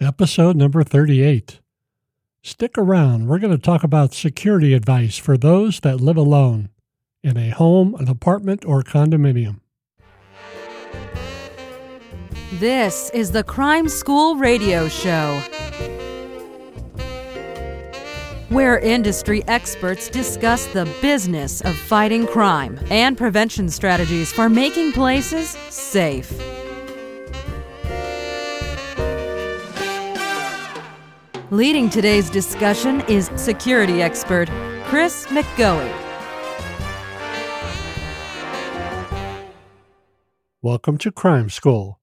episode number 38. Stick around. We're going to talk about security advice for those that live alone in a home, an apartment, or condominium. This is the Crime School Radio Show, where industry experts discuss the business of fighting crime and prevention strategies for making places safe. Leading today's discussion is security expert Chris McGoey. Welcome to Crime School.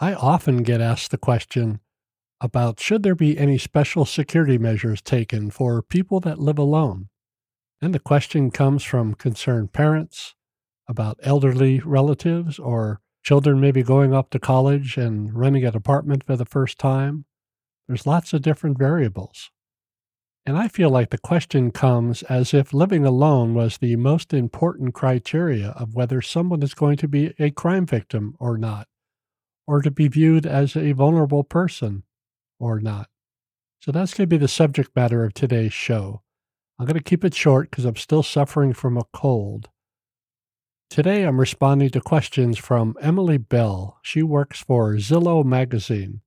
I often get asked the question about should there be any special security measures taken for people that live alone? And the question comes from concerned parents about elderly relatives or children maybe going up to college and renting an apartment for the first time there's lots of different variables. And I feel like the question comes as if living alone was the most important criteria of whether someone is going to be a crime victim or not, or to be viewed as a vulnerable person or not. So that's going to be the subject matter of today's show. I'm going to keep it short because I'm still suffering from a cold. Today I'm responding to questions from Emily Bell. She works for Zillow Magazine.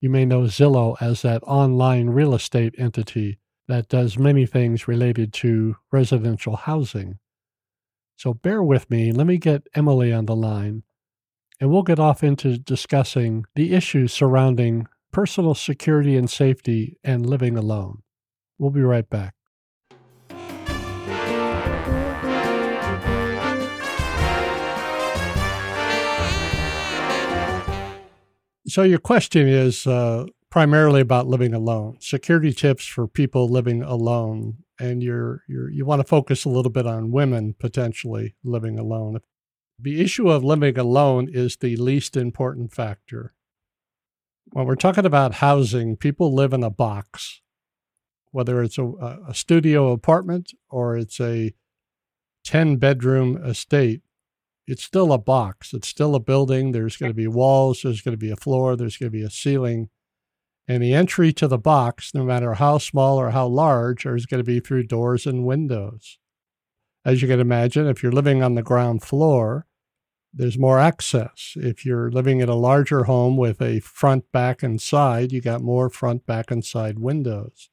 You may know Zillow as that online real estate entity that does many things related to residential housing. So bear with me. Let me get Emily on the line, and we'll get off into discussing the issues surrounding personal security and safety and living alone. We'll be right back. So your question is uh, primarily about living alone. Security tips for people living alone, and you're, you're you want to focus a little bit on women potentially living alone. The issue of living alone is the least important factor. When we're talking about housing, people live in a box, whether it's a, a studio apartment or it's a 10 bedroom estate it's still a box. It's still a building. There's going to be walls. There's going to be a floor. There's going to be a ceiling. And the entry to the box, no matter how small or how large, is going to be through doors and windows. As you can imagine, if you're living on the ground floor, there's more access. If you're living in a larger home with a front, back, and side, you got more front, back, and side windows.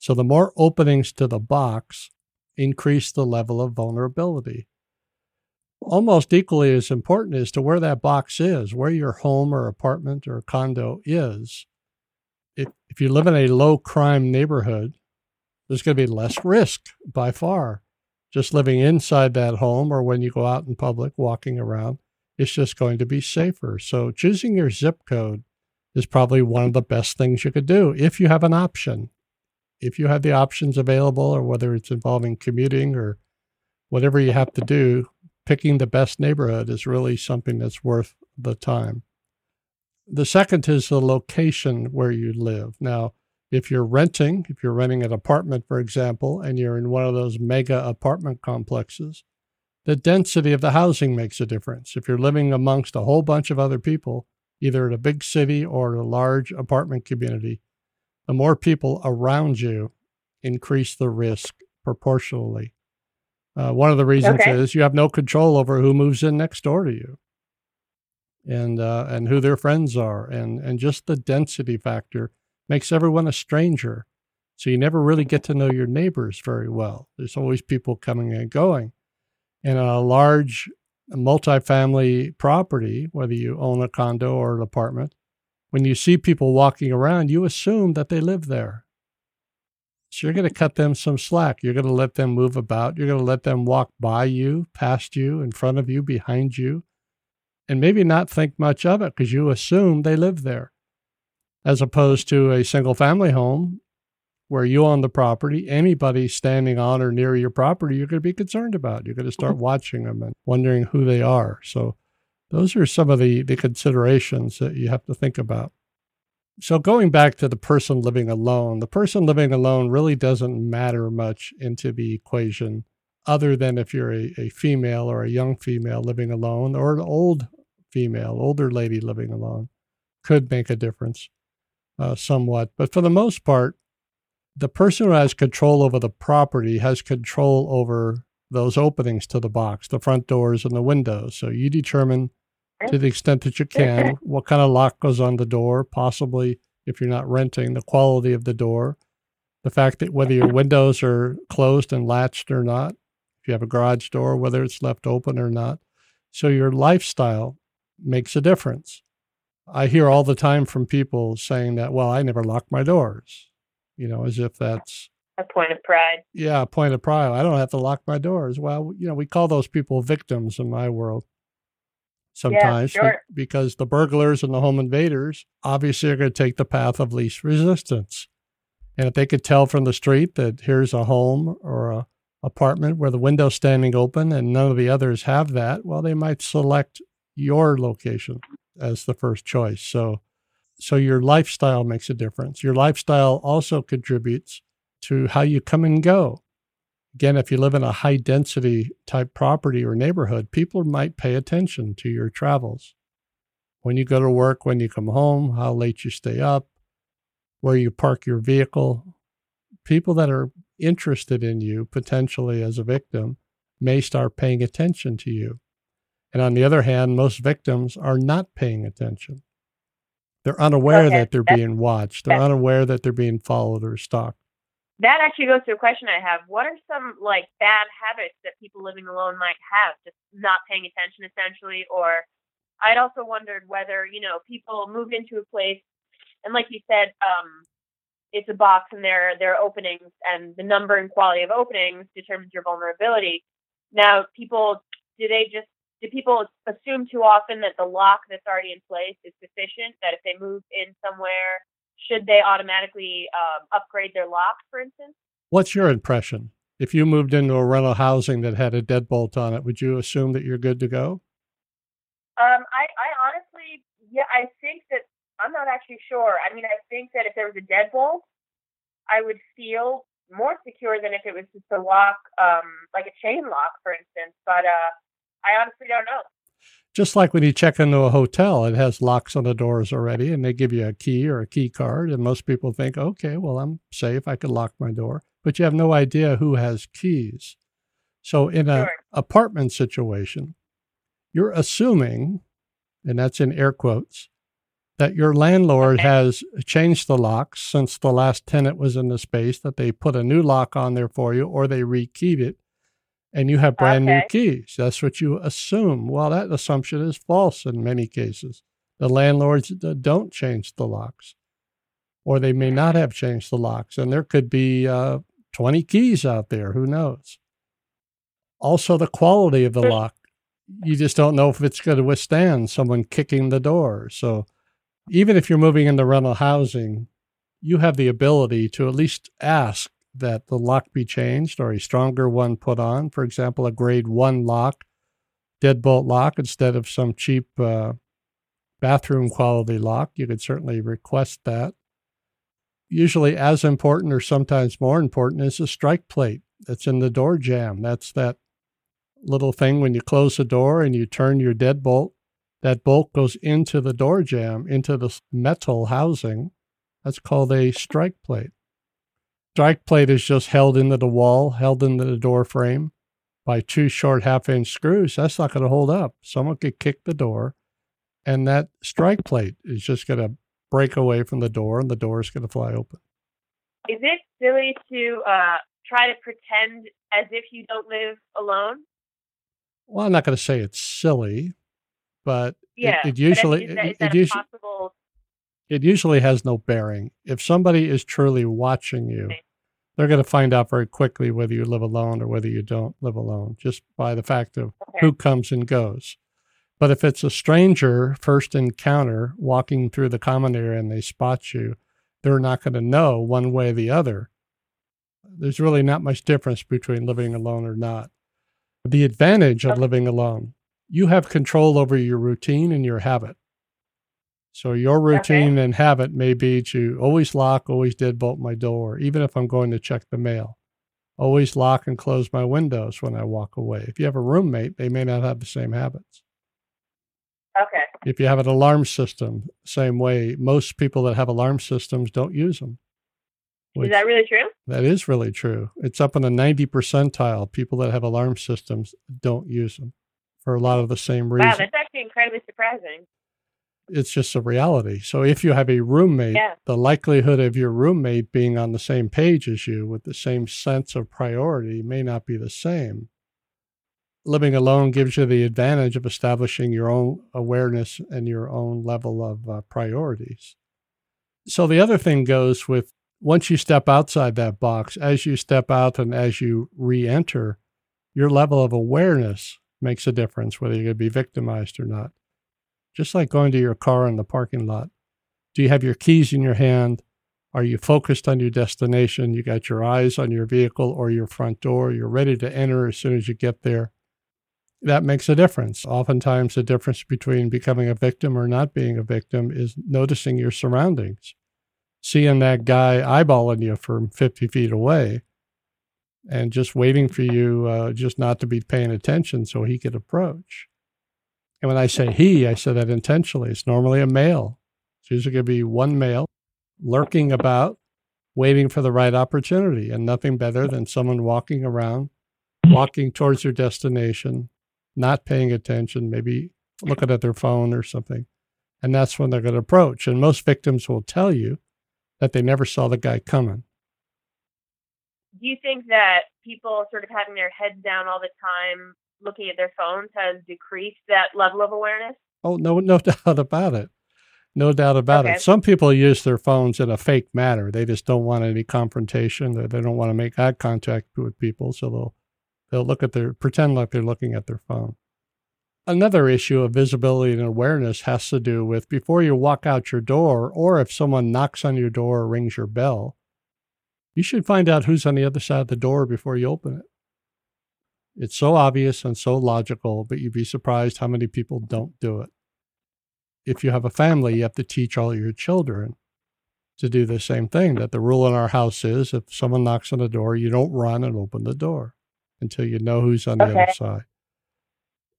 So the more openings to the box increase the level of vulnerability almost equally as important as to where that box is, where your home or apartment or condo is. If, if you live in a low crime neighborhood, there's going to be less risk by far. Just living inside that home or when you go out in public walking around, it's just going to be safer. So choosing your zip code is probably one of the best things you could do if you have an option. If you have the options available, or whether it's involving commuting or whatever you have to do, picking the best neighborhood is really something that's worth the time. The second is the location where you live. Now, if you're renting, if you're renting an apartment, for example, and you're in one of those mega apartment complexes, the density of the housing makes a difference. If you're living amongst a whole bunch of other people, either in a big city or a large apartment community, the more people around you increase the risk proportionally. Uh, one of the reasons okay. is you have no control over who moves in next door to you, and uh, and who their friends are, and and just the density factor makes everyone a stranger. So you never really get to know your neighbors very well. There's always people coming and going. In a large multifamily property, whether you own a condo or an apartment, when you see people walking around, you assume that they live there. So you're going to cut them some slack. You're going to let them move about. You're going to let them walk by you, past you, in front of you, behind you, and maybe not think much of it because you assume they live there. As opposed to a single family home where you own the property, anybody standing on or near your property, you're going to be concerned about. You're going to start mm-hmm. watching them and wondering who they are. So those are some of the, the considerations that you have to think about. So, going back to the person living alone, the person living alone really doesn't matter much into the equation, other than if you're a, a female or a young female living alone or an old female, older lady living alone, could make a difference. uh, somewhat. But for the most part, the person who has control over the property has control over those openings to the box, the front doors and the windows. So you determine to the extent that you can what kind of lock goes on the door, possibly if you're not renting, the quality of the door, the fact that whether your windows are closed and latched or not, if you have a garage door, whether it's left open or not. So your lifestyle makes a difference. I hear all the time from people saying that, well, I never lock my doors, you know, as if that's a point of pride. Yeah, a point of pride. I don't have to lock my doors. Well, you know, we call those people victims in my world sometimes yeah, sure. because the burglars and the home invaders obviously are going to take the path of least resistance. And if they could tell from the street that here's a home or a apartment where the window's standing open and none of the others have that, well, they might select your location as the first choice. So, so your lifestyle makes a difference. Your lifestyle also contributes to how you come and go. Again, if you live in a high density type property or neighborhood, people might pay attention to your travels. When you go to work, when you come home, how late you stay up, where you park your vehicle. People that are interested in you potentially as a victim may start paying attention to you. And on the other hand, most victims are not paying attention. They're unaware okay. that they're being watched. They're unaware that they're being followed or stalked. That actually goes to a question I have. What are some like bad habits that people living alone might have? Just not paying attention essentially or I'd also wondered whether, you know, people move into a place and like you said, um, it's a box and there there are openings and the number and quality of openings determines your vulnerability. Now, people do they just do people assume too often that the lock that's already in place is sufficient? That if they move in somewhere, should they automatically um, upgrade their lock, for instance? What's your impression? If you moved into a rental housing that had a deadbolt on it, would you assume that you're good to go? Um, I, I honestly, yeah, I think that I'm not actually sure. I mean, I think that if there was a deadbolt, I would feel more secure than if it was just a lock, um, like a chain lock, for instance. But uh, I honestly don't know. Just like when you check into a hotel, it has locks on the doors already, and they give you a key or a key card. And most people think, okay, well, I'm safe. I can lock my door. But you have no idea who has keys. So in an sure. apartment situation, you're assuming, and that's in air quotes, that your landlord okay. has changed the locks since the last tenant was in the space, that they put a new lock on there for you or they rekeyed it and you have brand okay. new keys. That's what you assume. Well, that assumption is false in many cases. The landlords don't change the locks or they may not have changed the locks. And there could be uh, 20 keys out there. Who knows? Also, the quality of the lock. You just don't know if it's going to withstand someone kicking the door. So, even if you're moving into rental housing, you have the ability to at least ask that the lock be changed or a stronger one put on. For example, a grade one lock, deadbolt lock, instead of some cheap uh, bathroom quality lock. You could certainly request that. Usually, as important or sometimes more important is a strike plate that's in the door jamb. That's that little thing when you close the door and you turn your deadbolt that bolt goes into the door jamb, into the metal housing. That's called a strike plate. Strike plate is just held into the wall, held into the door frame by two short half inch screws. That's not going to hold up. Someone could kick the door, and that strike plate is just going to break away from the door, and the door is going to fly open. Is it silly to uh, try to pretend as if you don't live alone? Well, I'm not going to say it's silly, but yeah, it, it usually is that, is it, that it usually possible? It usually has no bearing. If somebody is truly watching you, they're going to find out very quickly whether you live alone or whether you don't live alone, just by the fact of okay. who comes and goes. But if it's a stranger first encounter walking through the common area and they spot you, they're not going to know one way or the other. There's really not much difference between living alone or not. The advantage of living alone you have control over your routine and your habit. So your routine okay. and habit may be to always lock, always deadbolt my door, even if I'm going to check the mail. Always lock and close my windows when I walk away. If you have a roommate, they may not have the same habits. Okay. If you have an alarm system, same way. Most people that have alarm systems don't use them. Is that really true? That is really true. It's up in the 90 percentile. People that have alarm systems don't use them for a lot of the same reasons. Wow, that's actually incredibly surprising. It's just a reality. So if you have a roommate, Yeah. the likelihood of your roommate being on the same page as you with the same sense of priority may not be the same. Living alone gives you the advantage of establishing your own awareness and your own level of uh, priorities. So the other thing goes with once you step outside that box, as you step out and as you re enter, your level of awareness makes a difference whether you're going to be victimized or not. Just like going to your car in the parking lot. Do you have your keys in your hand? Are you focused on your destination? You got your eyes on your vehicle or your front door. You're ready to enter as soon as you get there. That makes a difference. Oftentimes, the difference between becoming a victim or not being a victim is noticing your surroundings, seeing that guy eyeballing you from 50 feet away and just waiting for you uh, just not to be paying attention so he could approach. And when I say he, I say that intentionally. It's normally a male. It's usually going to be one male lurking about, waiting for the right opportunity, and nothing better than someone walking around, walking towards their destination, not paying attention, maybe looking at their phone or something. And that's when they're going to approach. And most victims will tell you that they never saw the guy coming. Do you think that people sort of having their heads down all the time, looking at their phones, has decreased that level of awareness? Oh, no, no doubt about it. No doubt about Okay. it. Some people use their phones in a fake manner. They just don't want any confrontation. They they don't want to make eye contact with people, so they'll they'll look at their pretend like they're looking at their phone. Another issue of visibility and awareness has to do with before you walk out your door, or if someone knocks on your door or rings your bell, you should find out who's on the other side of the door before you open it. It's so obvious and so logical, but you'd be surprised how many people don't do it if you have a family, you have to teach all your children to do the same thing. That the rule in our house is if someone knocks on the door, you don't run and open the door until you know who's on the other side.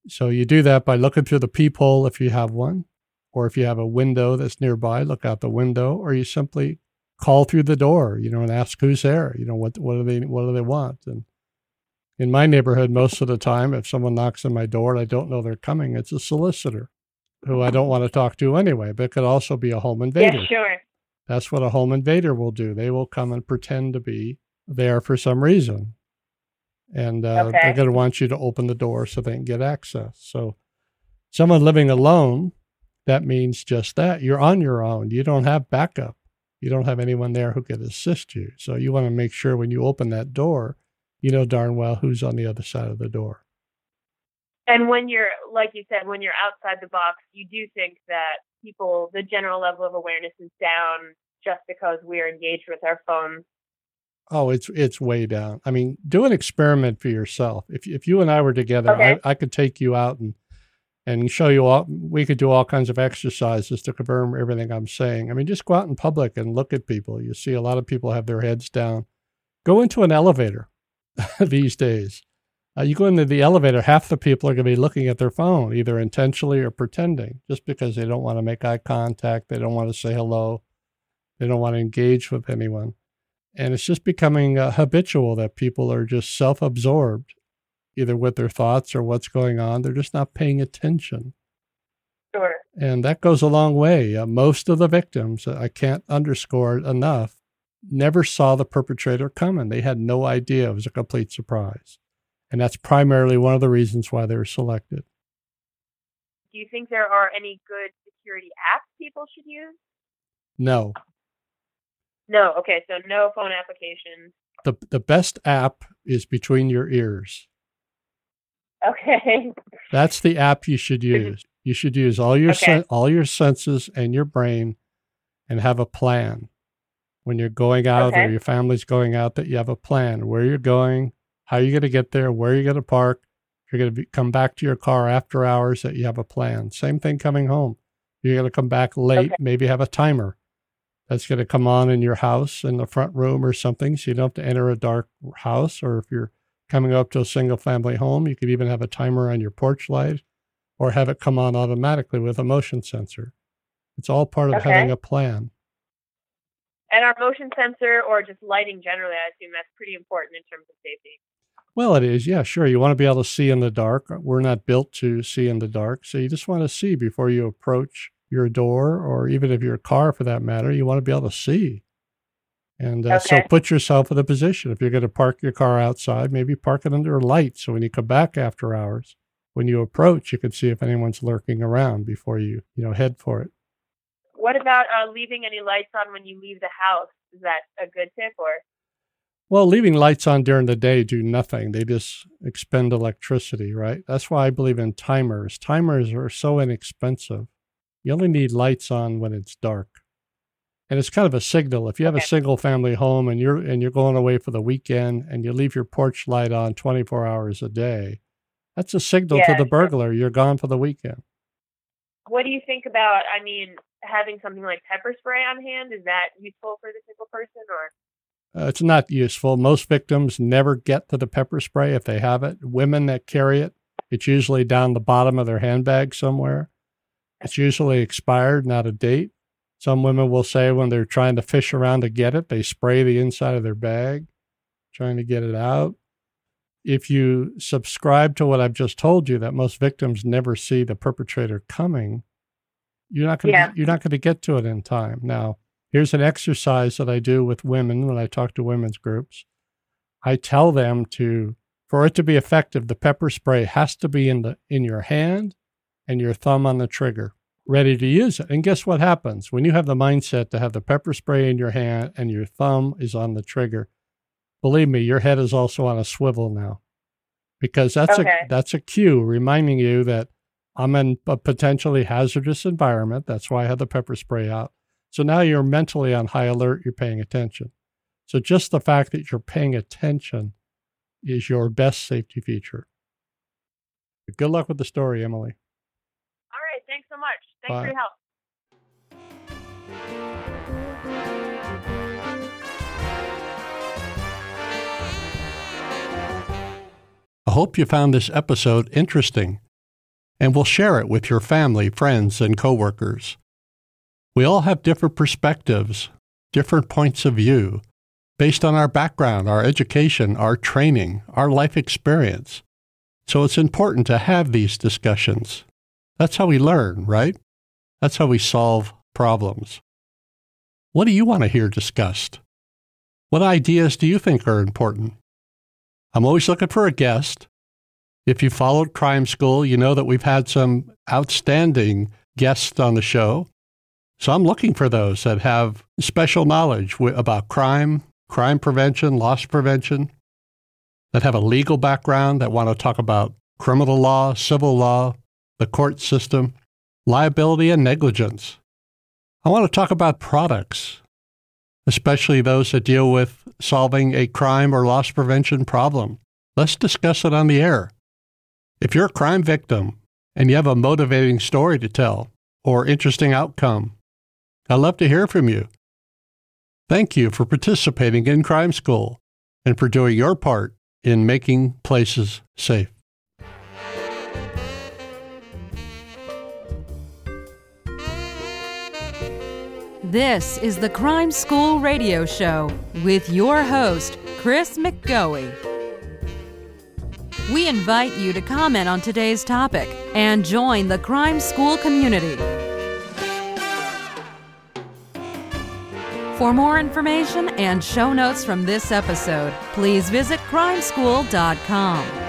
So you do that by looking through the peephole if you have one, or if you have a window that's nearby, look out the window, or you simply call through the door, you know, and ask who's there. You know, what what do they what do they want? And in my neighborhood, most of the time, if someone knocks on my door and I don't know they're coming, it's a solicitor who I don't want to talk to anyway, but it could also be a home invader. Yeah, sure. That's what a home invader will do. They will come and pretend to be there for some reason. And uh, Okay. they're going to want you to open the door so they can get access. So, someone living alone, that means just that. You're on your own. You don't have backup. You don't have anyone there who could assist you. So, you want to make sure when you open that door, you know darn well who's on the other side of the door. And when you're, like you said, when you're outside the box, you do think that people, the general level of awareness is down just because we're engaged with our phones. Oh, it's it's way down. I mean, do an experiment for yourself. If if you and I were together, Okay. I, I could take you out and and show you all. We could do all kinds of exercises to confirm everything I'm saying. I mean, just go out in public and look at people. You see a lot of people have their heads down. Go into an elevator these days. Uh, you go into the elevator, half the people are going to be looking at their phone, either intentionally or pretending, just because they don't want to make eye contact. They don't want to say hello. They don't want to engage with anyone. And it's just becoming uh, habitual that people are just self absorbed, either with their thoughts or what's going on. They're just not paying attention. Sure. And that goes a long way. Uh, most of the victims, uh, I can't underscore it enough, never saw the perpetrator coming. They had no idea it was a complete surprise. And that's primarily one of the reasons why they were selected. Do you think there are any good security apps people should use? No, No. Okay. So no phone applications. the, the best app is between your ears. Okay. That's the app you should use. You should use all your Okay. sen- all your senses and your brain, and have a plan. When you're going out or your family's going out, that you have a plan where you're going, how you're going to get there, where you're going to park. You're going to be, come back to your car after hours, that you have a plan. Same thing coming home. You're going to come back late, Okay. maybe have a timer that's going to come on in your house in the front room or something, so you don't have to enter a dark house. Or if you're coming up to a single family home, you could even have a timer on your porch light or have it come on automatically with a motion sensor. It's all part of Okay. having a plan. And our motion sensor or just lighting generally, I assume that's pretty important in terms of safety. Well, it is. Yeah, sure. You want to be able to see in the dark. We're not built to see in the dark. So you just want to see before you approach your door or even if your car for that matter, you want to be able to see. And uh, so put yourself in a position. If you're going to park your car outside, maybe park it under a light. So when you come back after hours, when you approach, you can see if anyone's lurking around before you, you know, head for it. What about uh, leaving any lights on when you leave the house? Is that a good tip or? Well, leaving lights on during the day do nothing. They just expend electricity, right? That's why I believe in timers. Timers are so inexpensive. You only need lights on when it's dark. And it's kind of a signal. If you have a single family home and you're and you're going away for the weekend and you leave your porch light on 24 hours a day, that's a signal Yeah, to the burglar you're gone for the weekend. What do you think about? I mean, having something like pepper spray on hand is that useful for the single person or? Uh, it's not useful. Most victims never get to the pepper spray if they have it. Women that carry it, it's usually down the bottom of their handbag somewhere. It's usually expired, not a date. Some women will say when they're trying to fish around to get it, they spray the inside of their bag, trying to get it out. If you subscribe to what I've just told you, that most victims never see the perpetrator coming, you're not going to Yeah. you're not going to get to it in time. Now, here's an exercise that I do with women when I talk to women's groups. I tell them to for it to be effective, the pepper spray has to be in the in your hand and your thumb on the trigger, ready to use it. And guess what happens? When you have the mindset to have the pepper spray in your hand and your thumb is on the trigger, believe me, your head is also on a swivel now. Because that's Okay. a that's a cue reminding you that I'm in a potentially hazardous environment. That's why I had the pepper spray out. So now you're mentally on high alert, you're paying attention. So just the fact that you're paying attention is your best safety feature. Good luck with the story, Emily. All right. Thanks so much. Thanks Bye. for your help. I hope you found this episode interesting and will share it with your family, friends, and coworkers. We all have different perspectives, different points of view, based on our background, our education, our training, our life experience. So it's important to have these discussions. That's how we learn, right? That's how we solve problems. What do you want to hear discussed? What ideas do you think are important? I'm always looking for a guest. If you followed Crime School, you know that we've had some outstanding guests on the show. So I'm looking for those that have special knowledge wi- about crime, crime prevention, loss prevention, that have a legal background, that want to talk about criminal law, civil law, the court system, liability, and negligence. I want to talk about products, especially those that deal with solving a crime or loss prevention problem. Let's discuss it on the air. If you're a crime victim and you have a motivating story to tell or interesting outcome, I'd love to hear from you. Thank you for participating in Crime School and for doing your part in making places safe. This is the Crime School Radio Show with your host, Chris McGoey. We invite you to comment on today's topic and join the Crime School community. For more information and show notes from this episode, please visit crimeschool.com.